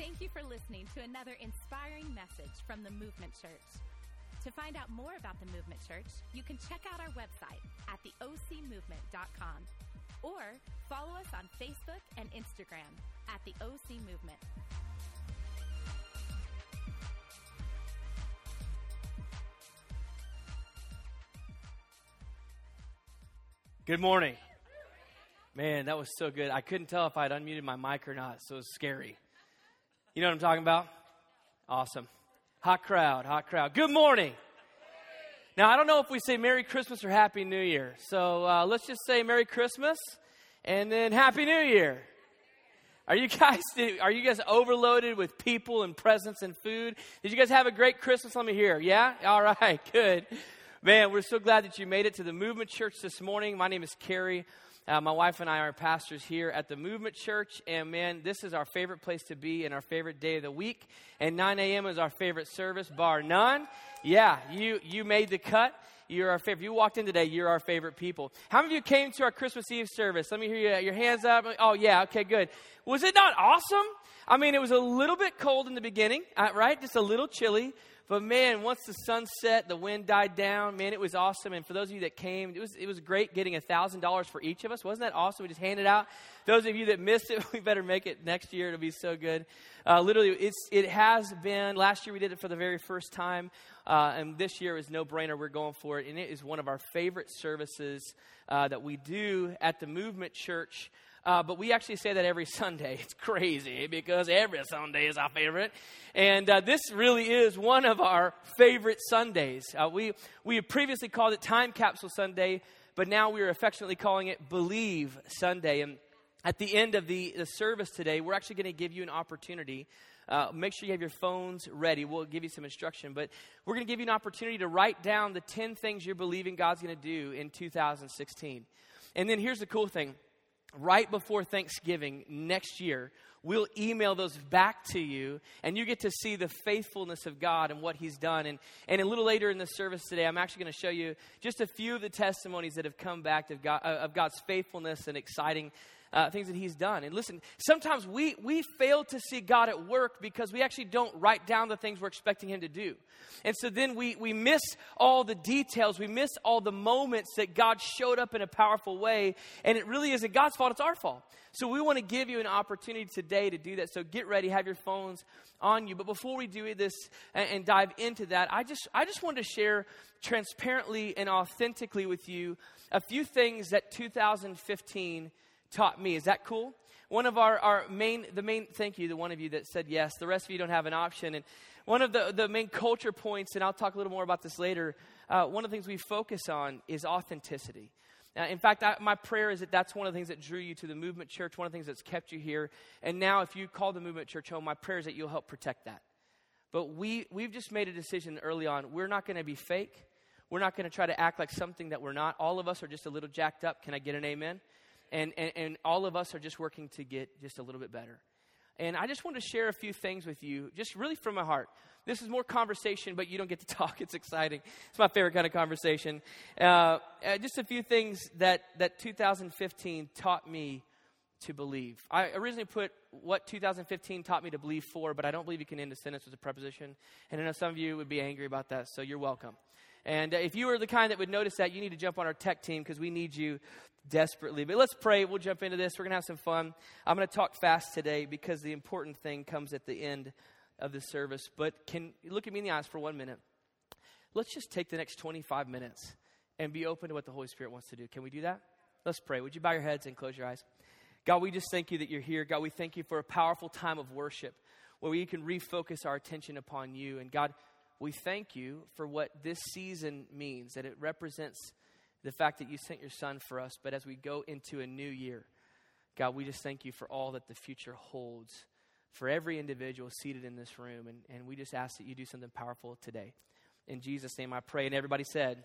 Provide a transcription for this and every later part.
Thank you for listening to another inspiring message from the Movement Church. To find out more about the Movement Church, you can check out our website at theocmovement.com or follow us on Facebook and Instagram at the OC Movement. Good morning. Man, that was so good. I couldn't tell if I'd unmuted my mic or not, so it was scary. You know what I'm talking about? Awesome. Hot crowd, hot crowd. Good morning. Now, I don't know if we say Merry Christmas or Happy New Year. So uh, let's just say Merry Christmas and then Happy New Year. Are you guys are you guys overloaded with people and presents and food? Did you guys have a great Christmas? Let me hear. Yeah? All right, good. Man, we're so glad that you made it to the Movement Church this morning. My name is Carey. Uh, my wife and I are pastors here at the Movement Church, and man, this is our favorite place to be and our favorite day of the week. And 9 a.m. is our favorite service, bar none. Yeah, you you made the cut. You're our favorite. You walked in today, you're our favorite people. How many of you came to our Christmas Eve service? Let me hear you. Your hands up. Oh yeah, okay, good. Was it not awesome? I mean, it was a little bit cold in the beginning, uh, right? Just a little chilly. But man, once the sun set, the wind died down. Man, it was awesome. And for those of you that came, it was it was great getting thousand dollars for each of us. Wasn't that awesome? We just handed out. Those of you that missed it, we better make it next year. It'll be so good. Uh, literally, it's it has been. Last year we did it for the very first time, uh, and this year is no brainer. We're going for it, and it is one of our favorite services uh, that we do at the Movement Church. Uh, but we actually say that every Sunday. It's crazy because every Sunday is our favorite. And uh, this really is one of our favorite Sundays. Uh, we, we have previously called it Time Capsule Sunday, but now we are affectionately calling it Believe Sunday. And at the end of the, the service today, we're actually going to give you an opportunity. Uh, make sure you have your phones ready. We'll give you some instruction, but we're going to give you an opportunity to write down the 10 things you're believing God's going to do in 2016. And then here's the cool thing right before Thanksgiving next year, we'll email those back to you, and you get to see the faithfulness of God and what He's done. And, and a little later in the service today, I'm actually going to show you just a few of the testimonies that have come back of, God, of God's faithfulness and exciting uh, things that He's done. And listen, sometimes we, we fail to see God at work because we actually don't write down the things we're expecting Him to do. And so then we, we miss all the details, we miss all the moments that God showed up in a powerful way. And it really isn't God's fault, it's our fault. So we want to give you an opportunity today to do that. So get ready, have your phones on you. But before we do this and, and dive into that, I just, I just wanted to share transparently and authentically with you a few things that 2015 taught me. Is that cool? One of our, our main, the main, thank you, the one of you that said yes. The rest of you don't have an option. And one of the, the main culture points, and I'll talk a little more about this later, uh, one of the things we focus on is authenticity. Uh, in fact, I, my prayer is that that's one of the things that drew you to the movement church, one of the things that's kept you here. And now, if you call the movement church home, my prayer is that you'll help protect that. But we, we've just made a decision early on. We're not going to be fake. We're not going to try to act like something that we're not. All of us are just a little jacked up. Can I get an amen? And, and, and all of us are just working to get just a little bit better. And I just want to share a few things with you, just really from my heart. This is more conversation, but you don't get to talk. It's exciting. It's my favorite kind of conversation. Uh, uh, just a few things that, that 2015 taught me to believe. I originally put what 2015 taught me to believe for, but I don't believe you can end a sentence with a preposition. And I know some of you would be angry about that, so you're welcome. And uh, if you are the kind that would notice that, you need to jump on our tech team because we need you desperately. But let's pray. We'll jump into this. We're going to have some fun. I'm going to talk fast today because the important thing comes at the end of the service. But can look at me in the eyes for one minute. Let's just take the next 25 minutes and be open to what the Holy Spirit wants to do. Can we do that? Let's pray. Would you bow your heads and close your eyes? God, we just thank you that you're here. God, we thank you for a powerful time of worship where we can refocus our attention upon you. And God, we thank you for what this season means, that it represents the fact that you sent your son for us. But as we go into a new year, God, we just thank you for all that the future holds for every individual seated in this room. And, and we just ask that you do something powerful today. In Jesus' name I pray. And everybody said,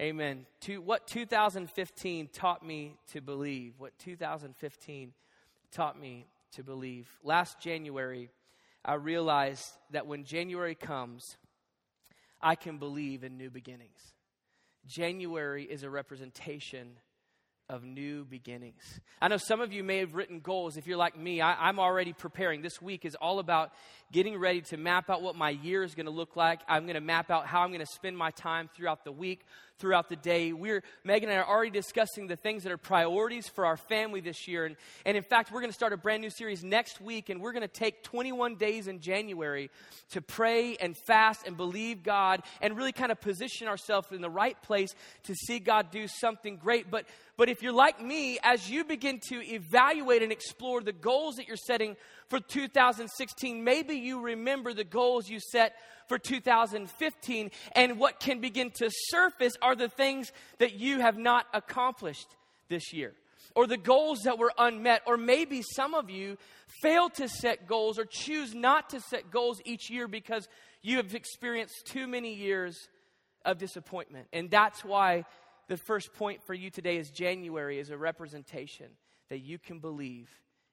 Amen. To, what 2015 taught me to believe, what 2015 taught me to believe. Last January, I realized that when January comes, I can believe in new beginnings. January is a representation of new beginnings. I know some of you may have written goals. If you're like me, I, am already preparing. This week is all about getting ready to map out what my year is going to look like. I'm going to map out how I'm going to spend my time throughout the week, throughout the day. We're, Megan and I are already discussing the things that are priorities for our family this year. And, and in fact, we're going to start a brand new series next week, and we're going to take 21 days in January to pray and fast and believe God and really kind of position ourselves in the right place to see God do something great. But but if you're like me, as you begin to evaluate and explore the goals that you're setting for 2016, maybe you remember the goals you set for 2015, and what can begin to surface are the things that you have not accomplished this year, or the goals that were unmet, or maybe some of you fail to set goals or choose not to set goals each year because you have experienced too many years of disappointment. And that's why the first point for you today is January is a representation that you can believe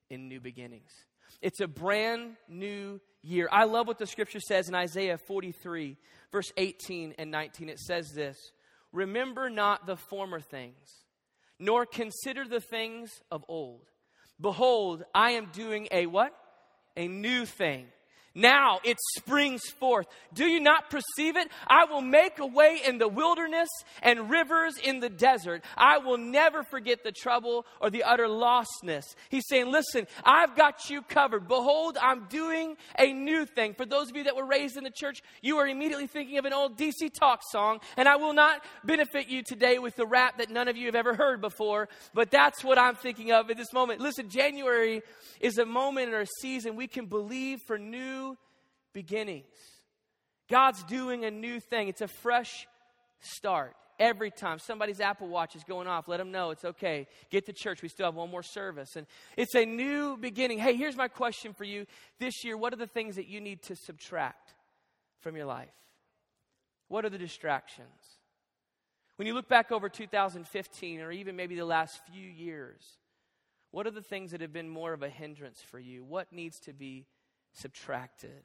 in new beginnings. It's a brand new year. I love what the scripture says in Isaiah 43, verse 18 and 19. It says this Remember not the former things, nor consider the things of old. Behold, I am doing a what? A new thing. Now it springs forth. Do you not perceive it? I will make a way in the wilderness and rivers in the desert. I will never forget the trouble or the utter lostness. He's saying, Listen, I've got you covered. Behold, I'm doing a new thing. For those of you that were raised in the church, you are immediately thinking of an old DC Talk song, and I will not benefit you today with the rap that none of you have ever heard before, but that's what I'm thinking of at this moment. Listen, January is a moment or a season we can believe for new beginnings. God's doing a new thing. It's a fresh start. Every time somebody's Apple Watch is going off, let them know it's okay. Get to church. We still have one more service. And it's a new beginning. Hey, here's my question for you this year. What are the things that you need to subtract from your life? What are the distractions? When you look back over 2015 or even maybe the last few years, what are the things that have been more of a hindrance for you? What needs to be subtracted?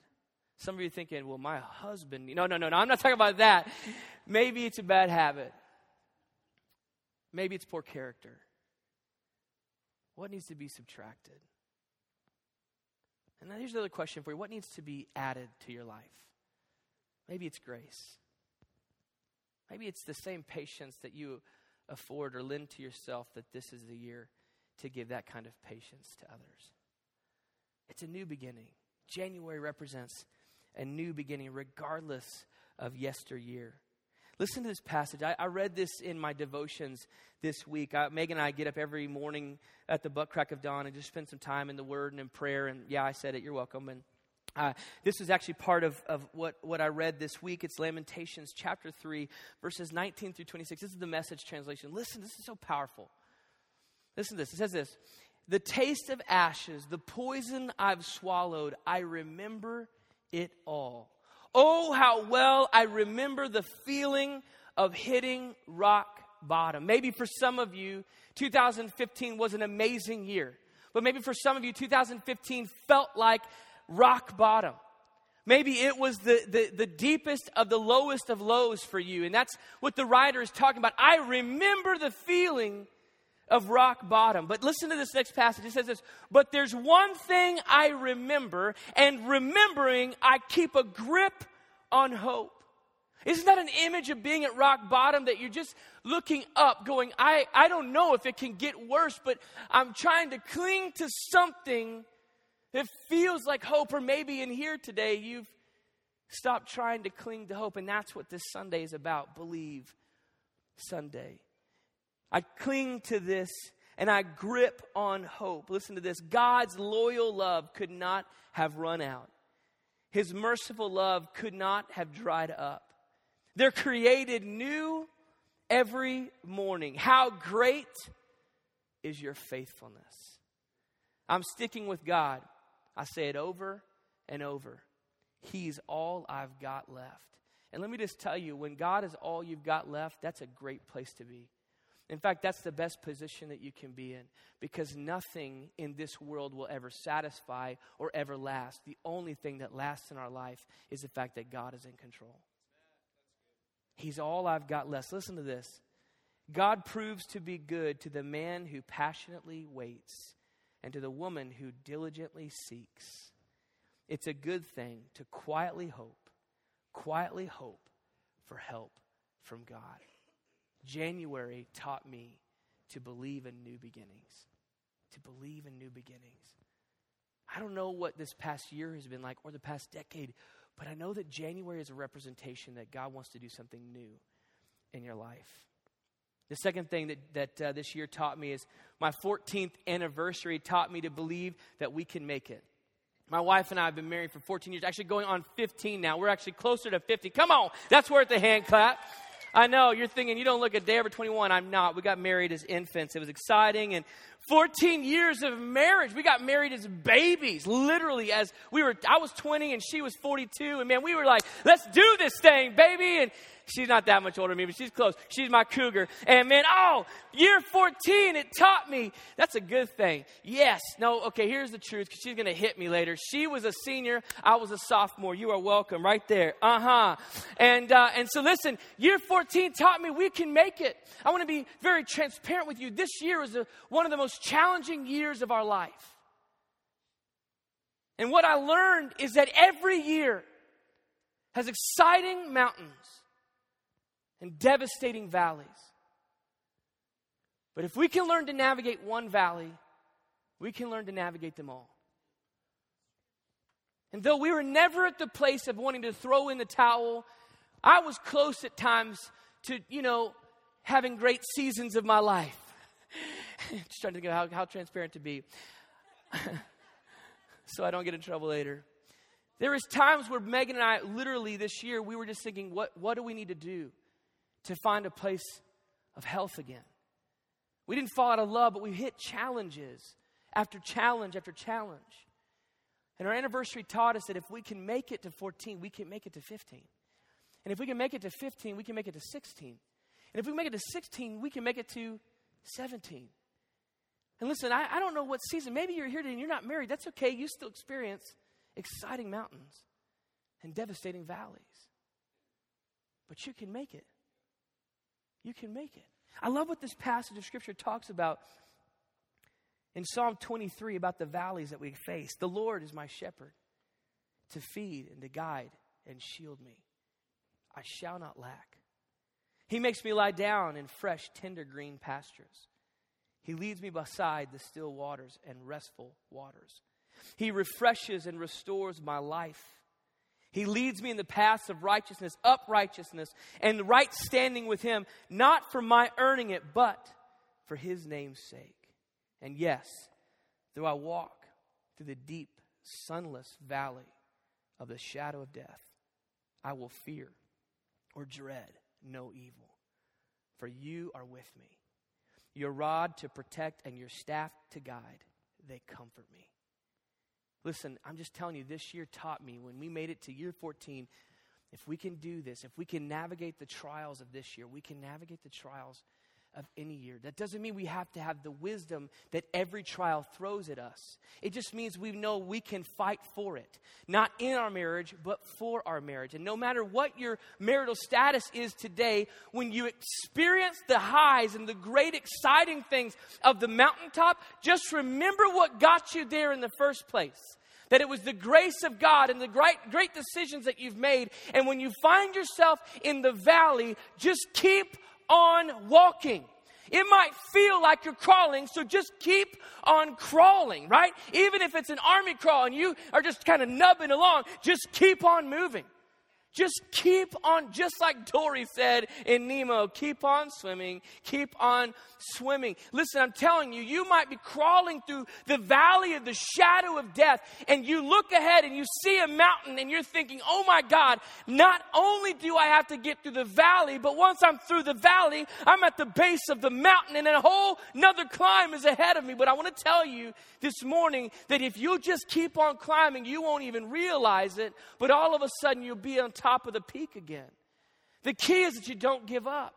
Some of you are thinking, well, my husband. No, no, no, no. I'm not talking about that. Maybe it's a bad habit. Maybe it's poor character. What needs to be subtracted? And then here's another question for you What needs to be added to your life? Maybe it's grace. Maybe it's the same patience that you afford or lend to yourself that this is the year to give that kind of patience to others. It's a new beginning. January represents a new beginning, regardless of yesteryear. Listen to this passage. I, I read this in my devotions this week. I, Megan and I get up every morning at the butt crack of dawn and just spend some time in the Word and in prayer. And yeah, I said it. You're welcome. And uh, this is actually part of, of what, what I read this week. It's Lamentations chapter 3, verses 19 through 26. This is the message translation. Listen, this is so powerful. Listen to this. It says this The taste of ashes, the poison I've swallowed, I remember it all. Oh, how well I remember the feeling of hitting rock bottom. Maybe for some of you, 2015 was an amazing year. But maybe for some of you, 2015 felt like rock bottom. Maybe it was the, the, the, deepest of the lowest of lows for you. And that's what the writer is talking about. I remember the feeling of rock bottom. But listen to this next passage. It says this But there's one thing I remember, and remembering, I keep a grip on hope. Isn't that an image of being at rock bottom that you're just looking up, going, I, I don't know if it can get worse, but I'm trying to cling to something that feels like hope? Or maybe in here today, you've stopped trying to cling to hope, and that's what this Sunday is about Believe Sunday. I cling to this and I grip on hope. Listen to this God's loyal love could not have run out, His merciful love could not have dried up. They're created new every morning. How great is your faithfulness? I'm sticking with God. I say it over and over. He's all I've got left. And let me just tell you, when God is all you've got left, that's a great place to be. In fact, that's the best position that you can be in because nothing in this world will ever satisfy or ever last. The only thing that lasts in our life is the fact that God is in control. He's all I've got left. Listen to this God proves to be good to the man who passionately waits and to the woman who diligently seeks. It's a good thing to quietly hope, quietly hope for help from God. January taught me to believe in new beginnings. To believe in new beginnings. I don't know what this past year has been like or the past decade, but I know that January is a representation that God wants to do something new in your life. The second thing that, that uh, this year taught me is my 14th anniversary taught me to believe that we can make it. My wife and I have been married for 14 years, actually going on 15 now. We're actually closer to 50. Come on, that's worth a hand clap. I know you're thinking you don't look a day over 21. I'm not. We got married as infants. It was exciting and 14 years of marriage. We got married as babies, literally as we were I was 20 and she was 42 and man, we were like, "Let's do this thing, baby." And She's not that much older than me, but she's close. She's my cougar. And man, oh, year 14, it taught me. That's a good thing. Yes. No, okay, here's the truth because she's going to hit me later. She was a senior. I was a sophomore. You are welcome right there. Uh huh. And, uh, and so listen, year 14 taught me we can make it. I want to be very transparent with you. This year was a, one of the most challenging years of our life. And what I learned is that every year has exciting mountains and devastating valleys. But if we can learn to navigate one valley, we can learn to navigate them all. And though we were never at the place of wanting to throw in the towel, I was close at times to, you know, having great seasons of my life. Just trying to think of how, how transparent to be. so I don't get in trouble later. There is times where Megan and I, literally this year, we were just thinking, what, what do we need to do? to find a place of health again. We didn't fall out of love, but we hit challenges after challenge after challenge. And our anniversary taught us that if we can make it to 14, we can make it to 15. And if we can make it to 15, we can make it to 16. And if we make it to 16, we can make it to 17. And listen, I, I don't know what season. Maybe you're here today and you're not married. That's okay. You still experience exciting mountains and devastating valleys. But you can make it you can make it. I love what this passage of Scripture talks about in Psalm 23 about the valleys that we face. The Lord is my shepherd to feed and to guide and shield me. I shall not lack. He makes me lie down in fresh, tender green pastures. He leads me beside the still waters and restful waters. He refreshes and restores my life. He leads me in the paths of righteousness, uprightness, and right standing with Him, not for my earning it, but for His name's sake. And yes, though I walk through the deep, sunless valley of the shadow of death, I will fear or dread no evil, for you are with me. Your rod to protect and your staff to guide, they comfort me. Listen, I'm just telling you, this year taught me when we made it to year 14, if we can do this, if we can navigate the trials of this year, we can navigate the trials of any year. That doesn't mean we have to have the wisdom that every trial throws at us. It just means we know we can fight for it. Not in our marriage, but for our marriage. And no matter what your marital status is today, when you experience the highs and the great exciting things of the mountaintop, just remember what got you there in the first place that it was the grace of God and the great, great decisions that you've made. And when you find yourself in the valley, just keep on walking. It might feel like you're crawling, so just keep on crawling, right? Even if it's an army crawl and you are just kind of nubbing along, just keep on moving. Just keep on, just like Dory said in Nemo, keep on swimming, keep on swimming. Listen, I'm telling you, you might be crawling through the valley of the shadow of death, and you look ahead and you see a mountain, and you're thinking, oh my God, not only do I have to get through the valley, but once I'm through the valley, I'm at the base of the mountain, and a whole another climb is ahead of me. But I want to tell you this morning that if you just keep on climbing, you won't even realize it, but all of a sudden you'll be on top of the peak again. The key is that you don't give up.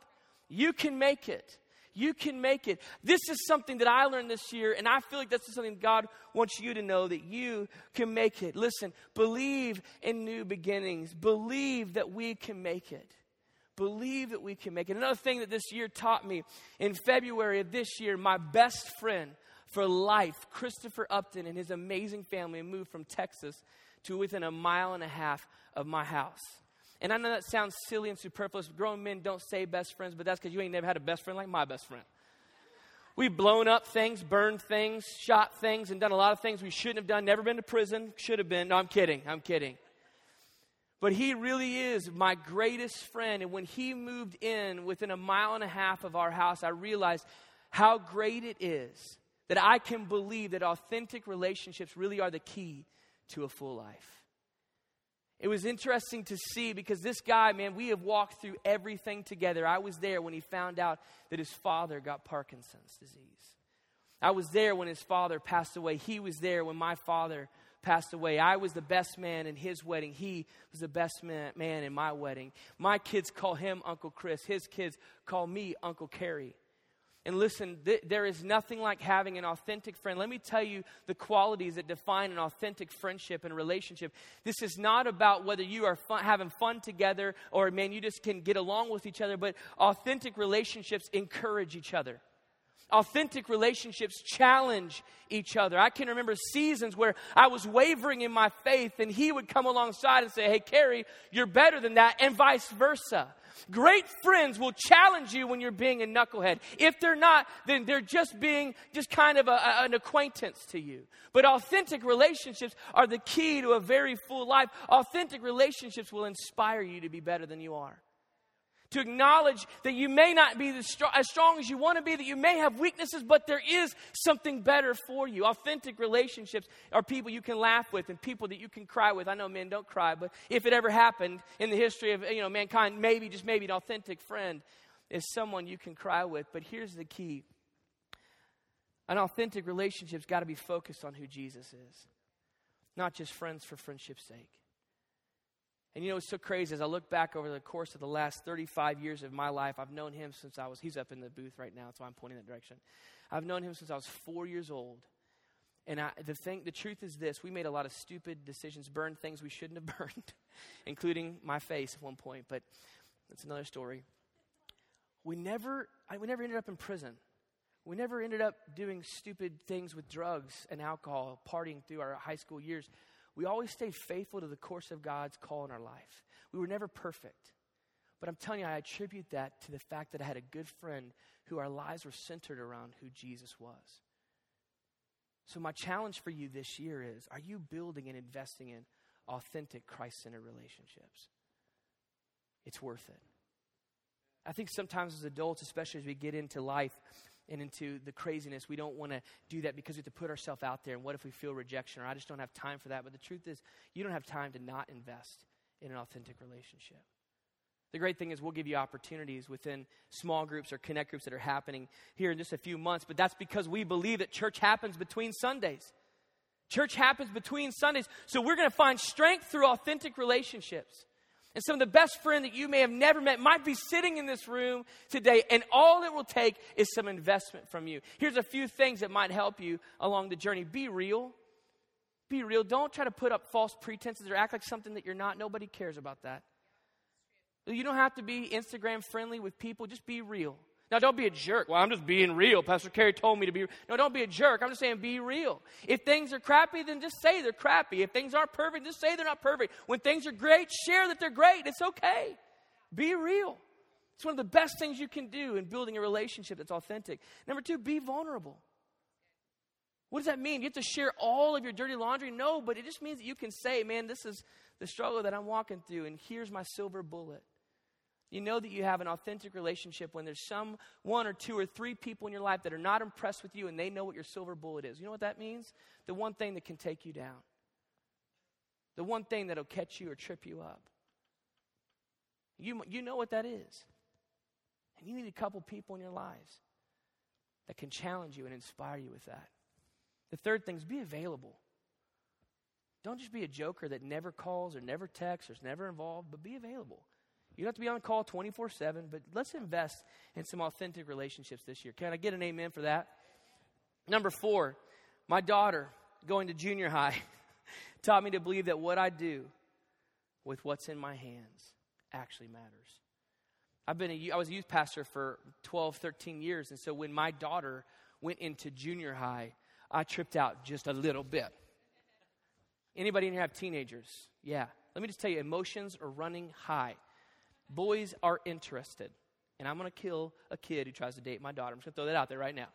You can make it. You can make it. This is something that I learned this year, and I feel like this is something God wants you to know that you can make it. Listen, believe in new beginnings. Believe that we can make it. believe that we can make it. Another thing that this year taught me in February of this year, my best friend for life, Christopher Upton, and his amazing family moved from Texas to within a mile and a half of my house. And I know that sounds silly and superfluous. Grown men don't say best friends, but that's because you ain't never had a best friend like my best friend. We've blown up things, burned things, shot things, and done a lot of things we shouldn't have done. Never been to prison, should have been. No, I'm kidding. I'm kidding. But he really is my greatest friend. And when he moved in within a mile and a half of our house, I realized how great it is that I can believe that authentic relationships really are the key to a full life. It was interesting to see because this guy, man, we have walked through everything together. I was there when he found out that his father got Parkinson's disease. I was there when his father passed away. He was there when my father passed away. I was the best man in his wedding. He was the best man, man in my wedding. My kids call him Uncle Chris. His kids call me Uncle Carey. And listen, th- there is nothing like having an authentic friend. Let me tell you the qualities that define an authentic friendship and relationship. This is not about whether you are fun, having fun together or, man, you just can get along with each other, but authentic relationships encourage each other. Authentic relationships challenge each other. I can remember seasons where I was wavering in my faith, and he would come alongside and say, Hey, Carey, you're better than that, and vice versa. Great friends will challenge you when you're being a knucklehead. If they're not, then they're just being just kind of a, a, an acquaintance to you. But authentic relationships are the key to a very full life. Authentic relationships will inspire you to be better than you are to acknowledge that you may not be as strong as you want to be, that you may have weaknesses, but there is something better for you. Authentic relationships are people you can laugh with and people that you can cry with. I know men don't cry, but if it ever happened in the history of you know mankind, maybe just maybe an authentic friend is someone you can cry with. But here's the key: an authentic relationship's got to be focused on who Jesus is, not just friends for friendship's sake. And you know, it's so crazy as I look back over the course of the last 35 years of my life. I've known him since I was, he's up in the booth right now, so I'm pointing that direction. I've known him since I was four years old. And I, the thing, the truth is this: we made a lot of stupid decisions, burned things we shouldn't have burned, including my face at one point. But that's another story. We never, I, we never ended up in prison. We never ended up doing stupid things with drugs and alcohol, partying through our high school years we always stayed faithful to the course of God's call in our life. We were never perfect. But I'm telling you, I attribute that to the fact that I had a good friend who our lives were centered around who Jesus was. So, my challenge for you this year is are you building and investing in authentic Christ centered relationships? It's worth it. I think sometimes as adults, especially as we get into life, and into the craziness. We don't want to do that because we have to put ourselves out there. And what if we feel rejection or I just don't have time for that? But the truth is, you don't have time to not invest in an authentic relationship. The great thing is, we'll give you opportunities within small groups or connect groups that are happening here in just a few months. But that's because we believe that church happens between Sundays. Church happens between Sundays. So we're going to find strength through authentic relationships. And some of the best friend that you may have never met might be sitting in this room today, and all it will take is some investment from you. Here's a few things that might help you along the journey. Be real. Be real. Don't try to put up false pretenses or act like something that you're not. Nobody cares about that. You don't have to be Instagram friendly with people, just be real. Now, don't be a jerk. Well, I'm just being real. Pastor Carey told me to be. No, don't be a jerk. I'm just saying be real. If things are crappy, then just say they're crappy. If things aren't perfect, just say they're not perfect. When things are great, share that they're great. It's okay. Be real. It's one of the best things you can do in building a relationship that's authentic. Number two, be vulnerable. What does that mean? You have to share all of your dirty laundry? No, but it just means that you can say, man, this is the struggle that I'm walking through, and here's my silver bullet. You know that you have an authentic relationship when there's some one or two or three people in your life that are not impressed with you and they know what your silver bullet is. You know what that means? The one thing that can take you down, the one thing that'll catch you or trip you up. You, you know what that is. And you need a couple people in your lives that can challenge you and inspire you with that. The third thing is be available. Don't just be a joker that never calls or never texts or is never involved, but be available. You don't have to be on call 24 7, but let's invest in some authentic relationships this year. Can I get an amen for that? Number four, my daughter going to junior high taught me to believe that what I do with what's in my hands actually matters. I've been a, I was a youth pastor for 12, 13 years, and so when my daughter went into junior high, I tripped out just a little bit. Anybody in here have teenagers? Yeah. Let me just tell you, emotions are running high. Boys are interested. And I'm going to kill a kid who tries to date my daughter. I'm just going to throw that out there right now.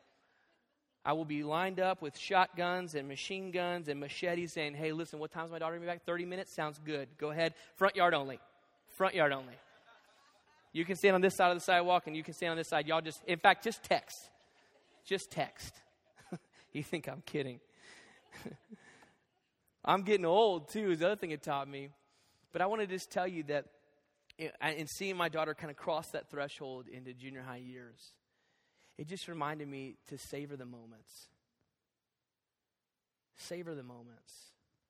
I will be lined up with shotguns and machine guns and machetes saying, hey, listen, what time's my daughter going to be back? 30 minutes? Sounds good. Go ahead. Front yard only. Front yard only. You can stand on this side of the sidewalk and you can stand on this side. Y'all just, in fact, just text. Just text. you think I'm kidding. I'm getting old too, is the other thing it taught me. But I want to just tell you that in seeing my daughter kind of cross that threshold into junior high years, it just reminded me to savor the moments. Savor the moments.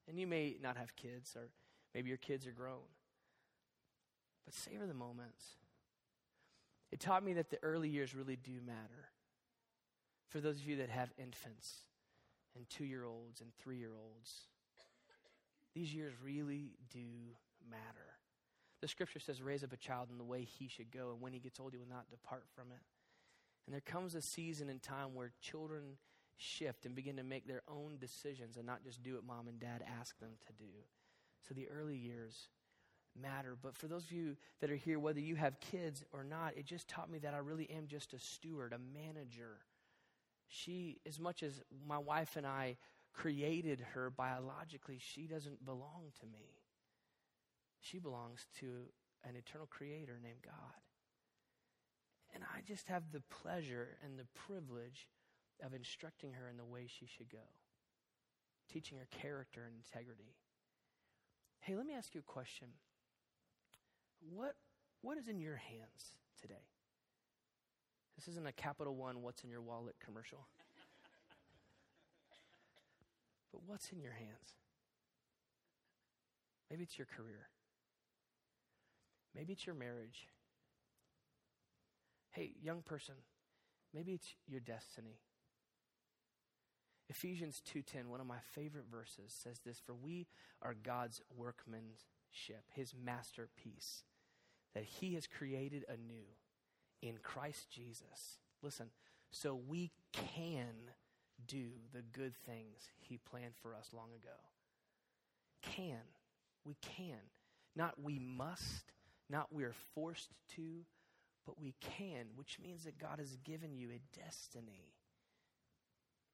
And you may not have kids, or maybe your kids are grown, but savor the moments. It taught me that the early years really do matter. For those of you that have infants and two year olds and three year olds, these years really do matter. The scripture says, raise up a child in the way he should go, and when he gets old, he will not depart from it. And there comes a season in time where children shift and begin to make their own decisions and not just do what mom and dad ask them to do. So the early years matter. But for those of you that are here, whether you have kids or not, it just taught me that I really am just a steward, a manager. She, as much as my wife and I created her biologically, she doesn't belong to me. She belongs to an eternal creator named God. And I just have the pleasure and the privilege of instructing her in the way she should go, teaching her character and integrity. Hey, let me ask you a question. What, what is in your hands today? This isn't a Capital One, what's in your wallet commercial. but what's in your hands? Maybe it's your career. Maybe it's your marriage. Hey, young person, maybe it's your destiny. Ephesians 2:10, one of my favorite verses says this, for we are God's workmanship, his masterpiece that he has created anew in Christ Jesus. Listen, so we can do the good things he planned for us long ago. Can. We can. Not we must, not we are forced to, but we can, which means that God has given you a destiny.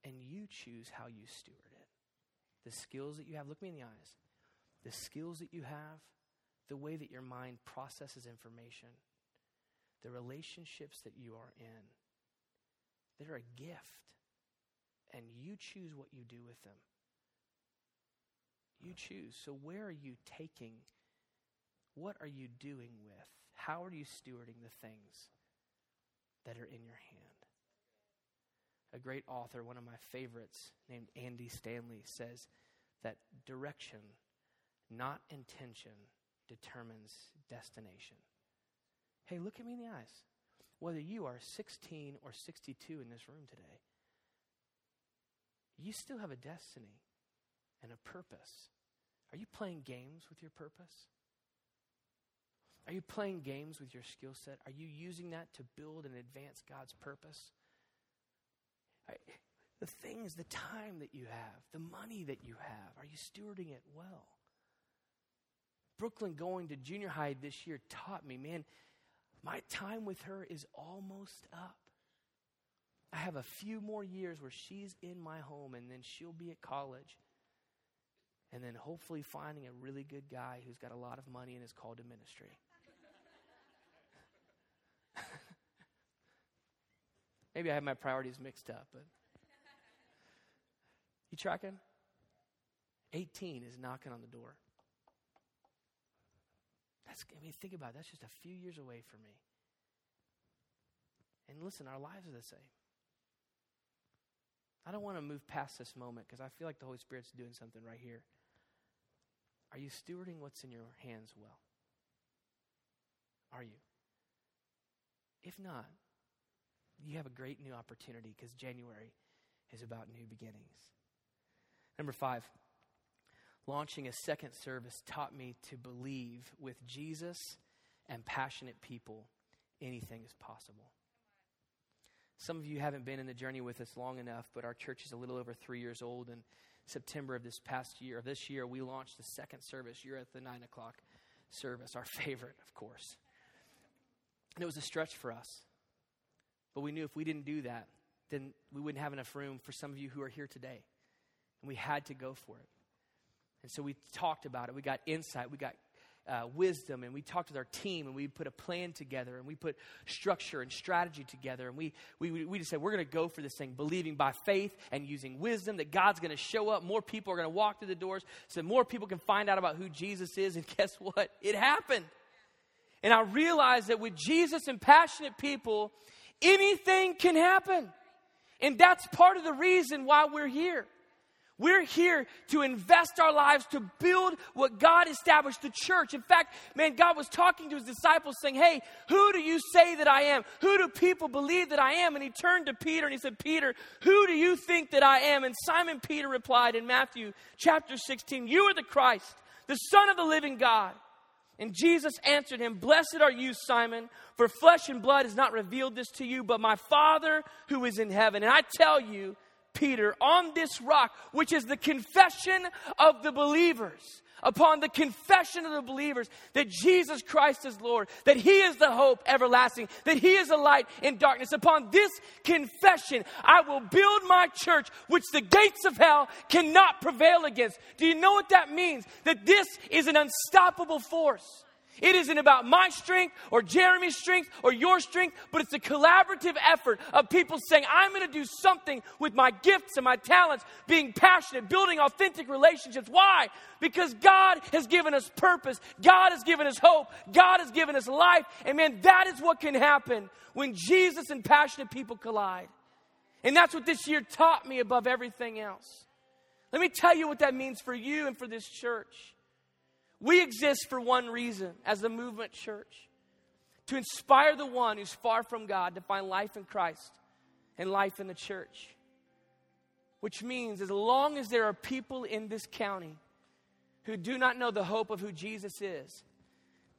And you choose how you steward it. The skills that you have, look me in the eyes. The skills that you have, the way that your mind processes information, the relationships that you are in, they're a gift. And you choose what you do with them. You choose. So, where are you taking what are you doing with? How are you stewarding the things that are in your hand? A great author, one of my favorites, named Andy Stanley, says that direction, not intention, determines destination. Hey, look at me in the eyes. Whether you are 16 or 62 in this room today, you still have a destiny and a purpose. Are you playing games with your purpose? Are you playing games with your skill set? Are you using that to build and advance God's purpose? the things, the time that you have, the money that you have, are you stewarding it well? Brooklyn going to junior high this year taught me, man, my time with her is almost up. I have a few more years where she's in my home and then she'll be at college. And then hopefully finding a really good guy who's got a lot of money and is called to ministry. Maybe I have my priorities mixed up, but you tracking? 18 is knocking on the door. That's, I mean, think about it. That's just a few years away for me. And listen, our lives are the same. I don't want to move past this moment because I feel like the Holy Spirit's doing something right here. Are you stewarding what's in your hands well? Are you? If not, you have a great new opportunity because January is about new beginnings. Number five, launching a second service taught me to believe with Jesus and passionate people anything is possible. Some of you haven't been in the journey with us long enough, but our church is a little over three years old. And September of this past year, this year, we launched the second service. You're at the nine o'clock service, our favorite, of course. And it was a stretch for us. But we knew if we didn't do that, then we wouldn't have enough room for some of you who are here today. And we had to go for it. And so we talked about it. We got insight. We got uh, wisdom and we talked with our team and we put a plan together and we put structure and strategy together and we, we, we just said we're going to go for this thing believing by faith and using wisdom that god's going to show up more people are going to walk through the doors so more people can find out about who jesus is and guess what it happened and i realized that with jesus and passionate people anything can happen and that's part of the reason why we're here we're here to invest our lives to build what God established the church. In fact, man, God was talking to his disciples saying, Hey, who do you say that I am? Who do people believe that I am? And he turned to Peter and he said, Peter, who do you think that I am? And Simon Peter replied in Matthew chapter 16, You are the Christ, the Son of the living God. And Jesus answered him, Blessed are you, Simon, for flesh and blood has not revealed this to you, but my Father who is in heaven. And I tell you, Peter on this rock, which is the confession of the believers. Upon the confession of the believers that Jesus Christ is Lord, that He is the hope everlasting, that He is a light in darkness. Upon this confession, I will build my church, which the gates of hell cannot prevail against. Do you know what that means? That this is an unstoppable force. It isn't about my strength or Jeremy's strength or your strength, but it's a collaborative effort of people saying, I'm going to do something with my gifts and my talents, being passionate, building authentic relationships. Why? Because God has given us purpose. God has given us hope. God has given us life. And man, that is what can happen when Jesus and passionate people collide. And that's what this year taught me above everything else. Let me tell you what that means for you and for this church. We exist for one reason as the movement church to inspire the one who's far from God to find life in Christ and life in the church. Which means, as long as there are people in this county who do not know the hope of who Jesus is,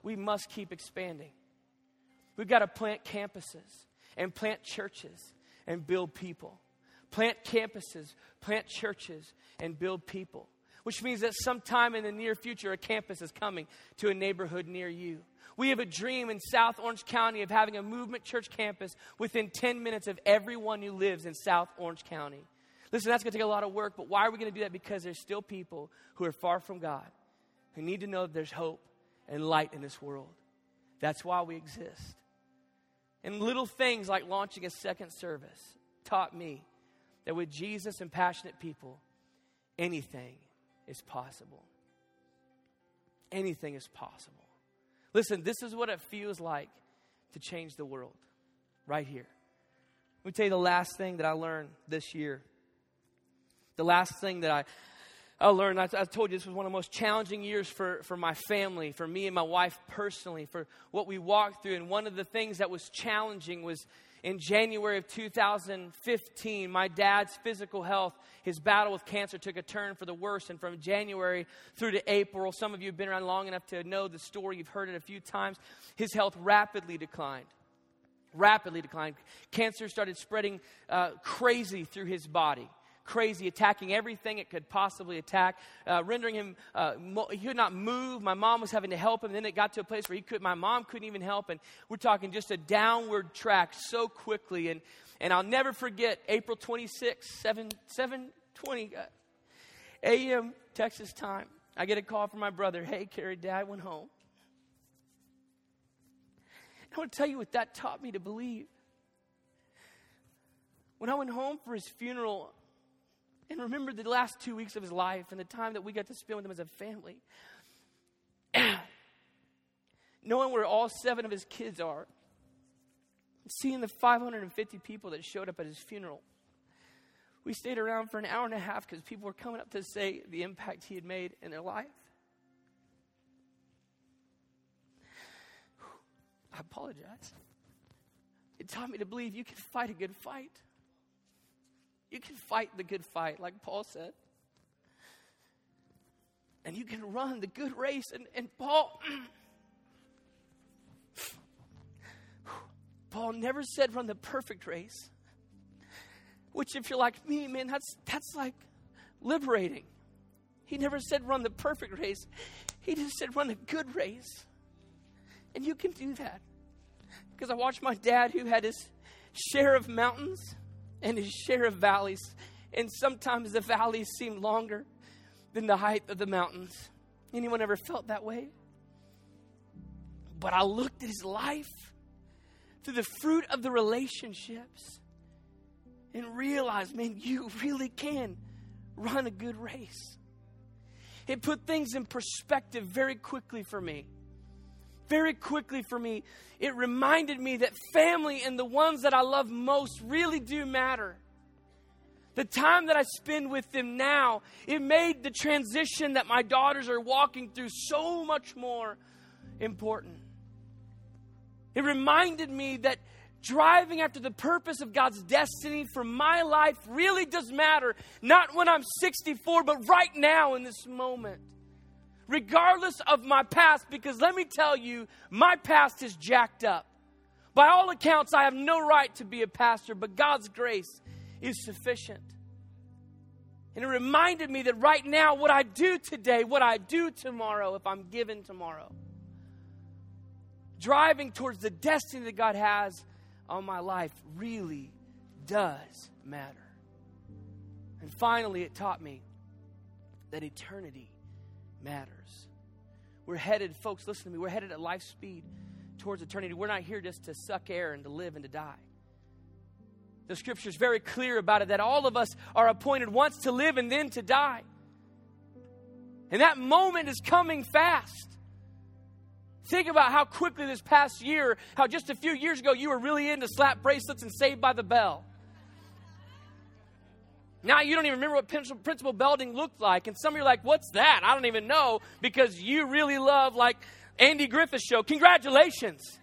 we must keep expanding. We've got to plant campuses and plant churches and build people. Plant campuses, plant churches, and build people which means that sometime in the near future, a campus is coming to a neighborhood near you. We have a dream in South Orange County of having a movement church campus within 10 minutes of everyone who lives in South Orange County. Listen, that's going to take a lot of work, but why are we going to do that? Because there's still people who are far from God who need to know that there's hope and light in this world. That's why we exist. And little things like launching a second service taught me that with Jesus and passionate people, anything is possible. Anything is possible. Listen, this is what it feels like to change the world right here. Let me tell you the last thing that I learned this year. The last thing that I, I learned, I, I told you this was one of the most challenging years for, for my family, for me and my wife personally, for what we walked through. And one of the things that was challenging was in January of 2015, my dad's physical health, his battle with cancer took a turn for the worse. And from January through to April, some of you have been around long enough to know the story, you've heard it a few times. His health rapidly declined. Rapidly declined. Cancer started spreading uh, crazy through his body crazy, attacking everything it could possibly attack, uh, rendering him, uh, mo- he could not move. My mom was having to help him. Then it got to a place where he could, my mom couldn't even help. And we're talking just a downward track so quickly. And, and I'll never forget April 26, 7, 720 uh, a.m. Texas time. I get a call from my brother. Hey, Carey, dad went home. I want to tell you what that taught me to believe. When I went home for his funeral, and remember the last two weeks of his life and the time that we got to spend with him as a family. Knowing where all seven of his kids are, seeing the 550 people that showed up at his funeral. We stayed around for an hour and a half because people were coming up to say the impact he had made in their life. I apologize. It taught me to believe you can fight a good fight. You can fight the good fight, like Paul said. And you can run the good race. And, and Paul, Paul never said run the perfect race. Which, if you're like me, man, that's, that's like liberating. He never said run the perfect race, he just said run a good race. And you can do that. Because I watched my dad, who had his share of mountains and his share of valleys. And sometimes the valleys seem longer than the height of the mountains. Anyone ever felt that way? But I looked at his life through the fruit of the relationships and realized, man, you really can run a good race. It put things in perspective very quickly for me. Very quickly for me, it reminded me that family and the ones that I love most really do matter. The time that I spend with them now, it made the transition that my daughters are walking through so much more important. It reminded me that driving after the purpose of God's destiny for my life really does matter. Not when I'm 64, but right now in this moment. Regardless of my past, because let me tell you, my past is jacked up. By all accounts, I have no right to be a pastor, but God's grace is sufficient. And it reminded me that right now, what I do today, what I do tomorrow, if I'm given tomorrow, driving towards the destiny that God has on my life really does matter. And finally, it taught me that eternity matters. We're headed, folks, listen to me, we're headed at life speed towards eternity. We're not here just to suck air and to live and to die. The scripture is very clear about it that all of us are appointed once to live and then to die. And that moment is coming fast. Think about how quickly this past year, how just a few years ago you were really into slap bracelets and saved by the bell. Now you don't even remember what Principal Belding looked like. And some of you are like, what's that? I don't even know because you really love like Andy Griffith show. Congratulations.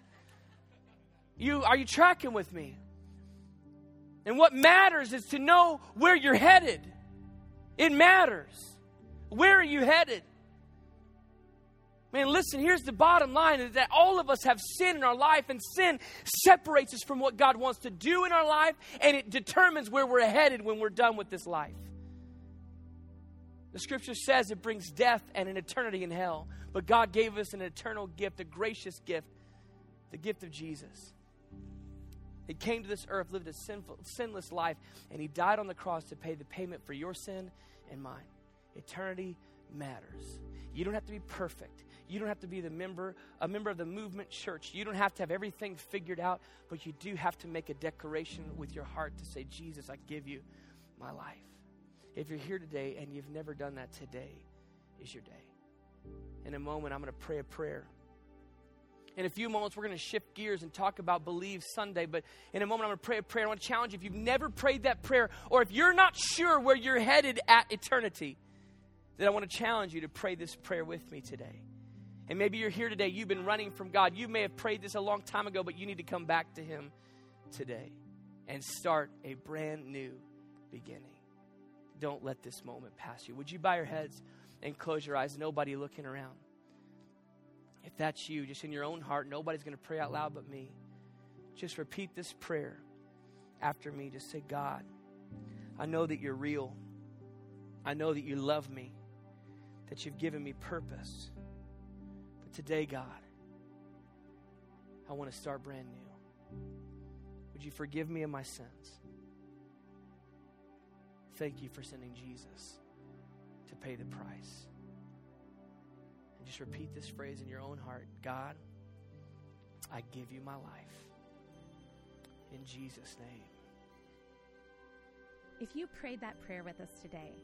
You are you tracking with me? And what matters is to know where you're headed. It matters. Where are you headed? Man, listen, here's the bottom line is that all of us have sin in our life, and sin separates us from what God wants to do in our life, and it determines where we're headed when we're done with this life. The scripture says it brings death and an eternity in hell, but God gave us an eternal gift, a gracious gift, the gift of Jesus. He came to this earth, lived a sinful, sinless life, and He died on the cross to pay the payment for your sin and mine. Eternity matters. You don't have to be perfect. You don't have to be the member, a member of the movement church. You don't have to have everything figured out, but you do have to make a declaration with your heart to say, Jesus, I give you my life. If you're here today and you've never done that, today is your day. In a moment, I'm going to pray a prayer. In a few moments, we're going to shift gears and talk about Believe Sunday. But in a moment, I'm going to pray a prayer. I want to challenge you if you've never prayed that prayer, or if you're not sure where you're headed at eternity, then I want to challenge you to pray this prayer with me today. And maybe you're here today, you've been running from God. You may have prayed this a long time ago, but you need to come back to Him today and start a brand new beginning. Don't let this moment pass you. Would you bow your heads and close your eyes? Nobody looking around. If that's you, just in your own heart, nobody's going to pray out loud but me. Just repeat this prayer after me. Just say, God, I know that you're real. I know that you love me, that you've given me purpose But Today, God, I want to start brand new. Would you forgive me of my sins? Thank you for sending Jesus to pay the price. And just repeat this phrase in your own heart God, I give you my life. In Jesus' name. If you prayed that prayer with us today,